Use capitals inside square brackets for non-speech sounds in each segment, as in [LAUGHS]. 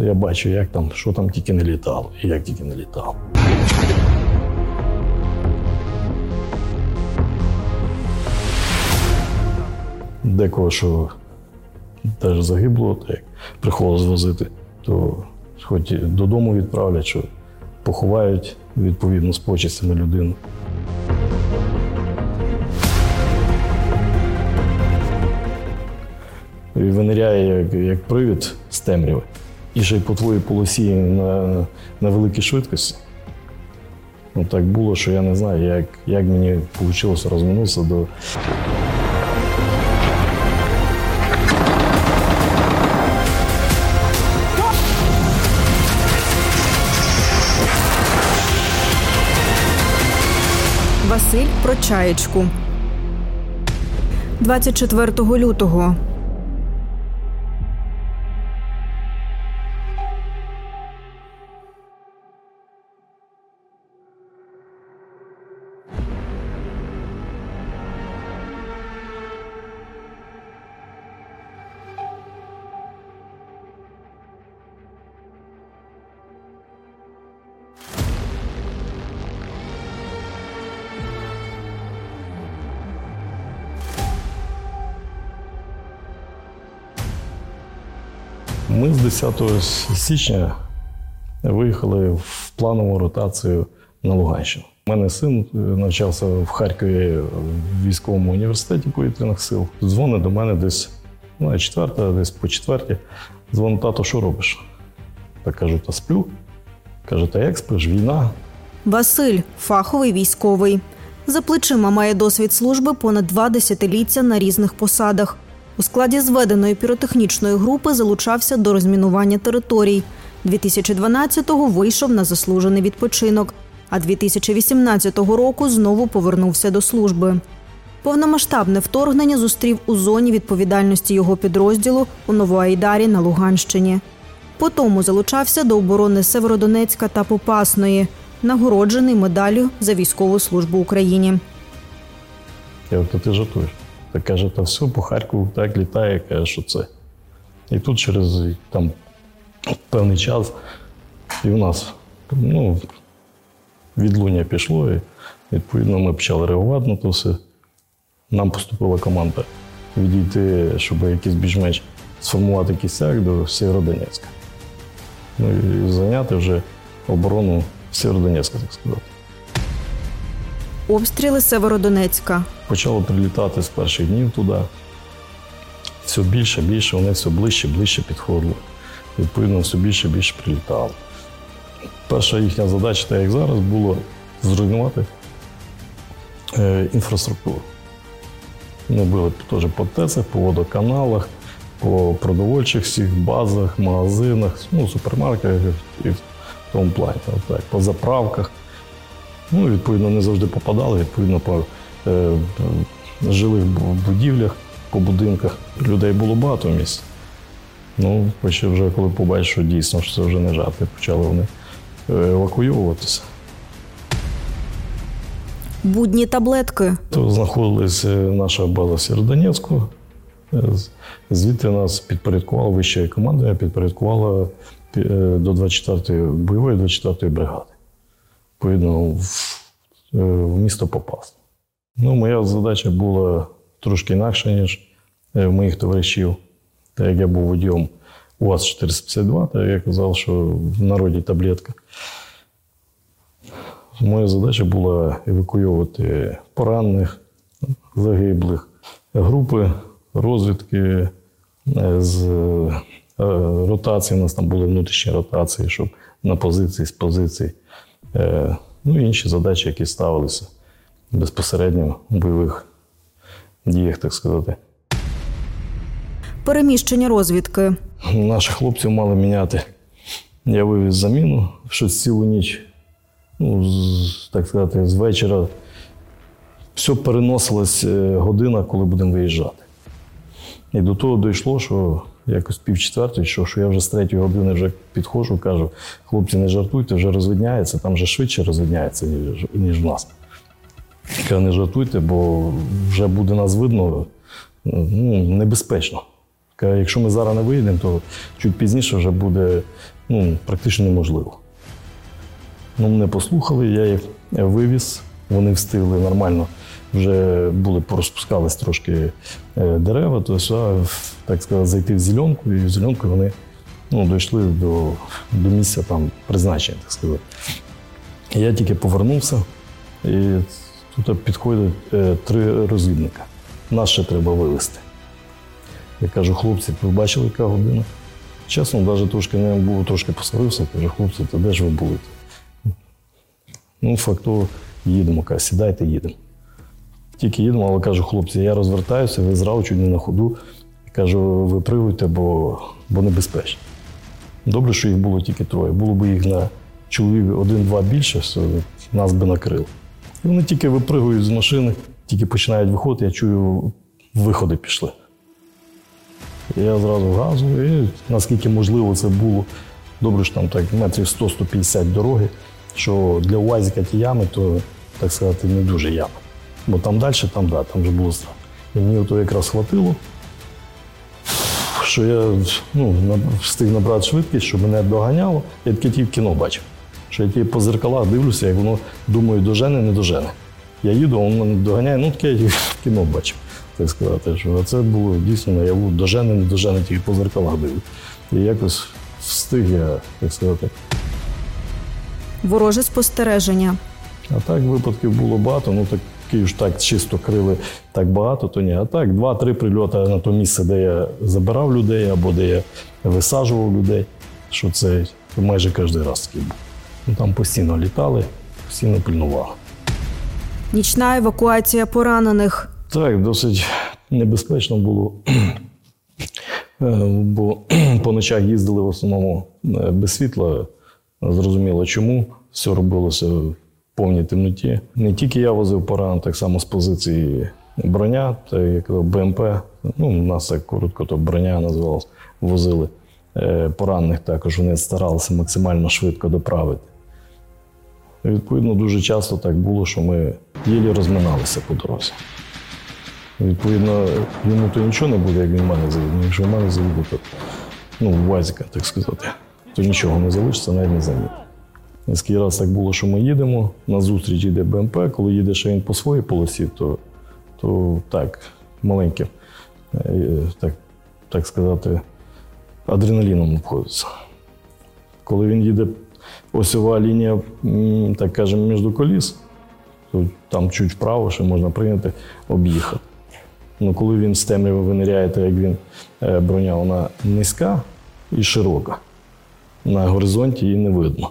то я бачу, як там, що там тільки не літало, і як тільки не літало. Декого, що теж загибло, так як приходилось возити, то хоч додому відправлять, що поховають відповідно з почестями людину. І виниряє як, як привід з темряви. І ще й по твоїй полосі на, на великій швидкості. Ну, так було, що я не знаю, як, як мені вийшло розминутися до. Василь про чаєчку. 24 лютого. Ми з 10 січня виїхали в планову ротацію на Луганщину. У мене син е, навчався в Харкові в військовому університеті повітряних сил. Дзвонить до мене десь ну, четверта, десь по четвертій. Дзвонить, тато, що робиш? Так кажу, та сплю. Каже, та як спиш? Війна. Василь фаховий військовий. За плечима має досвід служби понад два десятиліття на різних посадах. У складі зведеної піротехнічної групи залучався до розмінування територій. 2012-го вийшов на заслужений відпочинок, а 2018 року знову повернувся до служби. Повномасштабне вторгнення зустрів у зоні відповідальності його підрозділу у Новоайдарі на Луганщині. Потому залучався до оборони Северодонецька та Попасної, нагороджений медаллю за військову службу Україні. Я ти жартуєш. Та каже, та все по Харкову так літає, каже, що це. І тут через там, певний час і в нас ну, відлуння пішло, і відповідно ми почали реагувати на то все. Нам поступила команда відійти, щоб якийсь більш-менш сформувати кістяк до Сєвєродонецька. Ну і зайняти вже оборону Сєвєродонецька, так сказати. Обстріли Северодонецька. Почало прилітати з перших днів туди. Все більше, більше, вони все ближче, ближче підходили. Відповідно, все більше, більше прилітало. Перша їхня задача, так як зараз, було зруйнувати е, інфраструктуру. Вони били теж по ТЕЦах, по водоканалах, по продовольчих всіх базах, магазинах, ну, супермаркетах і в тому плані, так, по заправках. Ну, відповідно, не завжди попадали, відповідно, по е, жилих будівлях, по будинках. Людей було багато в місті. Ну, почти вже коли побачив, що дійсно що це вже не жарти, почали вони е, евакуйовуватися. Будні таблетки. То знаходилась е, наша база Сєвєродонецьку. Е, Звідти нас підпорядкувала вища команда, підпорядкувала до 24-ї бойової 24-ї бригади. Відповідно, в, в місто попасти. Ну, моя задача була трошки інакша, ніж е, в моїх товаришів. Так як я був водієм УАЗ-452, так я казав, що в народі таблетка. Моя задача була евакуйовувати поранених, загиблих, групи розвідки е, з е, ротації. У нас там були внутрішні ротації, щоб на позиції з позицій. Е, Ну інші задачі, які ставилися безпосередньо в бойових діях, так сказати. Переміщення розвідки. Наших хлопців мали міняти. Я вивіз заміну щось цілу ніч. Ну, з, так сказати, з вечора все переносилось е, година, коли будемо виїжджати. І до того дійшло, що якось пів четвертої, що, що я вже з третьої години вже підходжу, кажу, хлопці, не жартуйте, вже розвидняється, там вже швидше розвидняється, ніж, ніж в нас. Кажу, не жартуйте, бо вже буде нас видно ну, небезпечно. Якщо ми зараз не вийдемо, то чуть пізніше вже буде ну, практично неможливо. Ну, мене послухали, я їх вивіз, вони встигли нормально, вже були порозпускались трошки е, дерева, то все, так сказати, зайти в зеленку, і в зеленку вони ну, дійшли до, до місця там призначення, так сказати. Я тільки повернувся, і тут підходять е, три розвідника. Нас ще треба вивезти. Я кажу, хлопці, ви бачили, яка година? Чесно, навіть трошки не був, трошки посварився, кажу, хлопці, то де ж ви були? Ну, факту, їдемо, каже, сідайте, їдемо. Тільки їдемо, але кажу, хлопці, я розвертаюся, ви зразу чуть не на ходу. Кажу, випригуйте, бо, бо небезпечно. Добре, що їх було тільки троє. Було б їх на чоловік один-два більше, все, нас би накрило. І вони тільки випригують з машини, тільки починають виходити, я чую, виходи пішли. Я зразу газу, і наскільки можливо це було. Добре, що там так метрів 100-150 дороги, що для УАЗіка ті ями, то, так сказати, не дуже ями. Бо там далі, там да, там вже було страшно. І мені ото якраз хватило, що я ну, встиг набрати швидкість, щоб мене доганяло. Я таке тільки в кіно бачив. Що я тільки по зеркалах дивлюся, як воно думаю, дожене, не дожене. Я їду, а воно доганяє, ну таке я в кіно бачив, так сказати. Що це було дійсно наяву, дожене, не дожене, тільки по зеркалах дивлюсь. І якось встиг я, так сказати. Вороже спостереження. А так випадків було багато, ну такі ж так чисто крили так багато, то ні. А так, два-три прильоти на то місце, де я забирав людей або де я висаджував людей, що це майже кожен раз такий був. Ну, там постійно літали, постійно пильнували. Нічна евакуація поранених. Так, досить небезпечно було, Е, бо [CLEARS THROAT] по ночах їздили в основному е, без світла. Зрозуміло чому. Все робилося в повній темноті. Не тільки я возив поранених, так само з позиції броня, та як БМП. Ну, у нас так коротко, то броня називалась, возили Е, поранених також. Вони старалися максимально швидко доправити. Відповідно, дуже часто так було, що ми єлі розминалися по дорозі. Відповідно, йому то нічого не буде, як він в мене заїде. Якщо в мене заїде, то ну, в Вазіка, так сказати, то нічого не залишиться, навіть не замітить. Скільки раз так було, що ми їдемо, на зустріч йде БМП, коли їде ще він по своїй полосі, то, то так, маленьким, е, так, так сказати, адреналіном обходиться. Коли він їде осьова лінія, так кажемо, між коліс, там чуть вправо ще можна прийняти, об'їхати. Ну, коли він з темряви виниряє, так як він е, броня, вона низька і широка. На горизонті її не видно.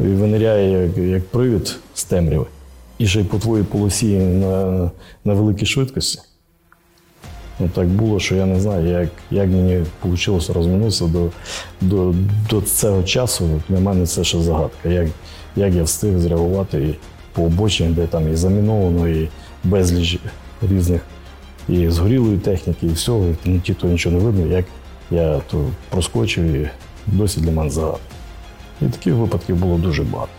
І виниряє як, як привід з темряви. І ще й по твоїй полосі на, на великій швидкості. Ну, так було, що я не знаю, як, як мені вийшло розминутися до, до, до цього часу. Для мене це ще загадка. Як, як я встиг зреагувати і по обочині, де там і заміновано, і безліч різних і згорілої техніки, і всього, ну, ті, то нічого не видно, як я то проскочив і досі для мене загадка. І таких випадків було дуже багато.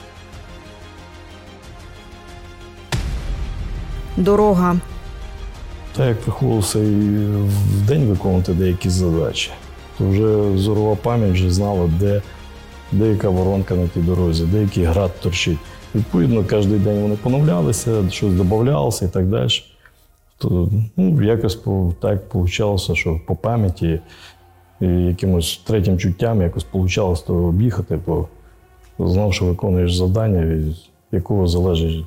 Дорога. Так як приходилося і в день виконувати деякі задачі, то вже зорова пам'ять вже знала, де, де яка воронка на тій дорозі, де град торчить. Відповідно, кожен день вони поновлялися, щось додавалося і так далі. То, ну, якось так вийшло, що по пам'яті і якимось третім чуттям якось вийшло об'їхати, бо знав, що виконуєш завдання, від якого залежить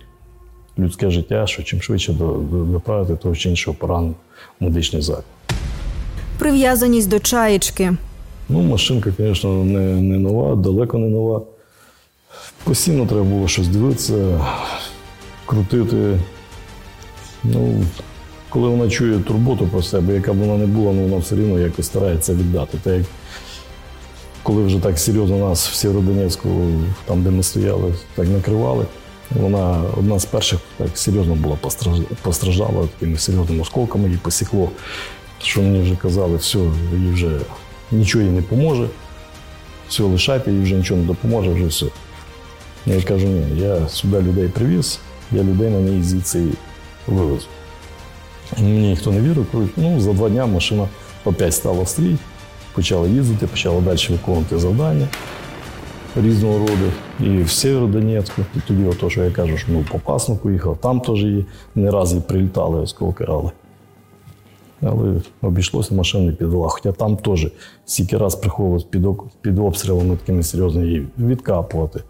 людське життя, що чим швидше до- до- доправити того чи іншого пораненого в медичний заклад. Прив'язаність до чаєчки. Ну, машинка, звісно, не, не нова, далеко не нова. Постійно треба було щось дивитися, крутити. Ну, коли вона чує турботу про себе, яка б вона не була, ну, вона все рівно якось старається віддати. Так як коли вже так серйозно нас в Сєвєродонецьку, там, де ми стояли, так накривали, вона одна з перших так серйозно була постраждала такими серйозними осколками, її посікло. Що мені вже казали, все, їй вже нічого їй не поможе, все, лишайте, їй вже нічого не допоможе, вже все. Я кажу, ні, я сюди людей привіз, я людей на ній звідси вивезу. Мені ніхто не вірив, ну, за два дні машина опять стала стрій, почала їздити, почала далі виконувати завдання різного роду. І в Сєвєродонецьку, і тоді, ото, що я кажу, що ну, по Пасну поїхав, там теж є, не раз і прилітали осколки, але, але обійшлося, машина не підвела. Хоча там теж стільки раз приходилось під, під обстрілами такими серйозними її відкапувати.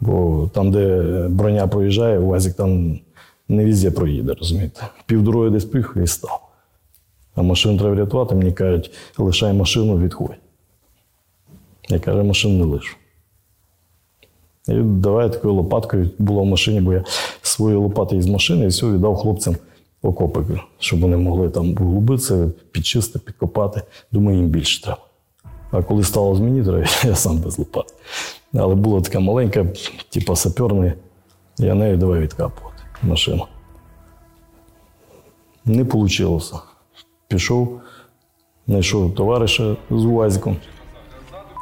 Бо там, де броня проїжджає, УАЗик там не везде проїде, розумієте. Півдороги десь приїхав і став. А машину треба рятувати, мені кажуть, лишай машину, відходь. Я кажу, машину не лишу. І давай такою лопаткою було в машині, бо я свої лопати із машини і все віддав хлопцям окопи, щоб вони могли там углубитися, підчистити, підкопати. Думаю, їм більше треба. А коли стало змінити, я сам без лопат. Але була така маленька, типу саперна, я нею давай відкапувати машину. Не вийшло. Пішов, знайшов товариша з УАЗиком.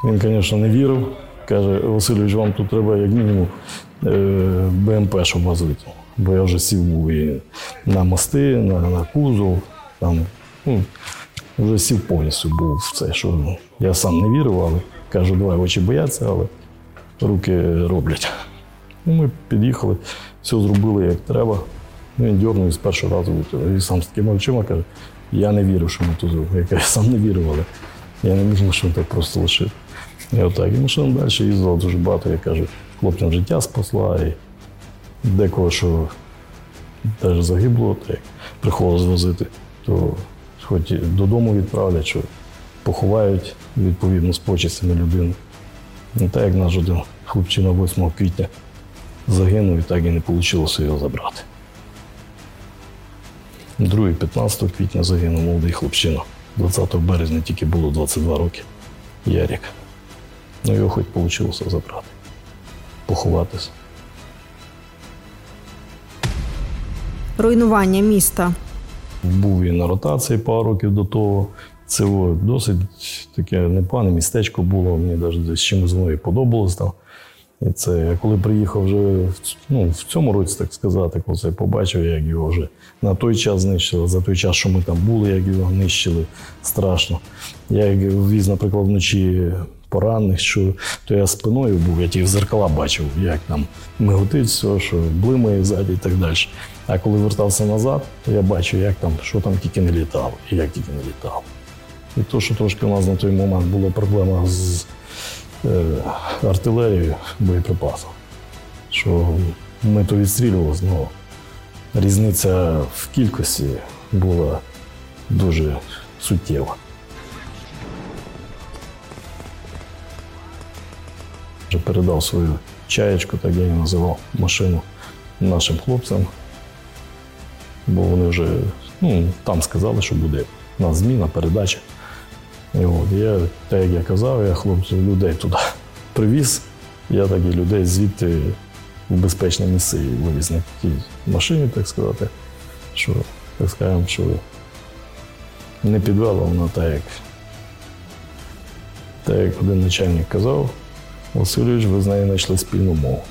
Він, звісно, не вірив. Каже, Васильович, вам тут треба як мінімум е, БМП, щоб витягнув. Бо я вже сів був і на мости, на, на кузов. Там, ну, вже сів повністю був в це, що я сам не вірив, але кажу, давай очі бояться, але руки роблять. Ну, ми під'їхали, все зробили як треба. Ну, Він дьорнув з першого разу. І сам з такими очима каже, я не вірив, що ми тут зробили. Я кажу, сам не вірив, але я не міг машину так просто лишити. І отак. І машина далі їздила дуже багато, я кажу, хлопцям життя спасла. І декого, що теж загибло, так як приходилось звозити, то хоч додому відправлять, що поховають відповідно з почестями людини. Не так, як наш один хлопчина 8 квітня загинув і так і не вийшло його забрати. Другий 15 квітня загинув молодий хлопчина. 20 березня тільки було 22 роки. Ярік. Ну його хоч вийшло забрати, поховатися. Руйнування міста. Був і на ротації пару років до того. Це досить таке непогане містечко було. Мені навіть десь чимось і подобалось там. І це я коли приїхав вже в, ну, в цьому році, так сказати, коли це побачив, як його вже на той час знищили, за той час, що ми там були, як його нищили, страшно. Я як віз, наприклад, вночі поранених, що то я спиною був, я ті в зеркала бачив, як там миготить все, що блимає ззаді і так далі. А коли вертався назад, то я бачив, як там, що там тільки не літало, і як тільки не літало. І то, що трошки у нас на той момент була проблема з е, артилерією, боєприпасом, що ми то відстрілювалися, але різниця в кількості була дуже суттєва. Вже передав свою чаєчку, так я її називав, машину нашим хлопцям, бо вони вже ну, там сказали, що буде у нас зміна, передача. І от, я, так як я казав, я хлопців людей туди [LAUGHS] привіз. Я так і людей звідти в безпечне місце вивіз на тій машині, так сказати, що, так скажемо, що не підвела вона так, як, так як один начальник казав, Васильович, ви з нею знайшли спільну мову.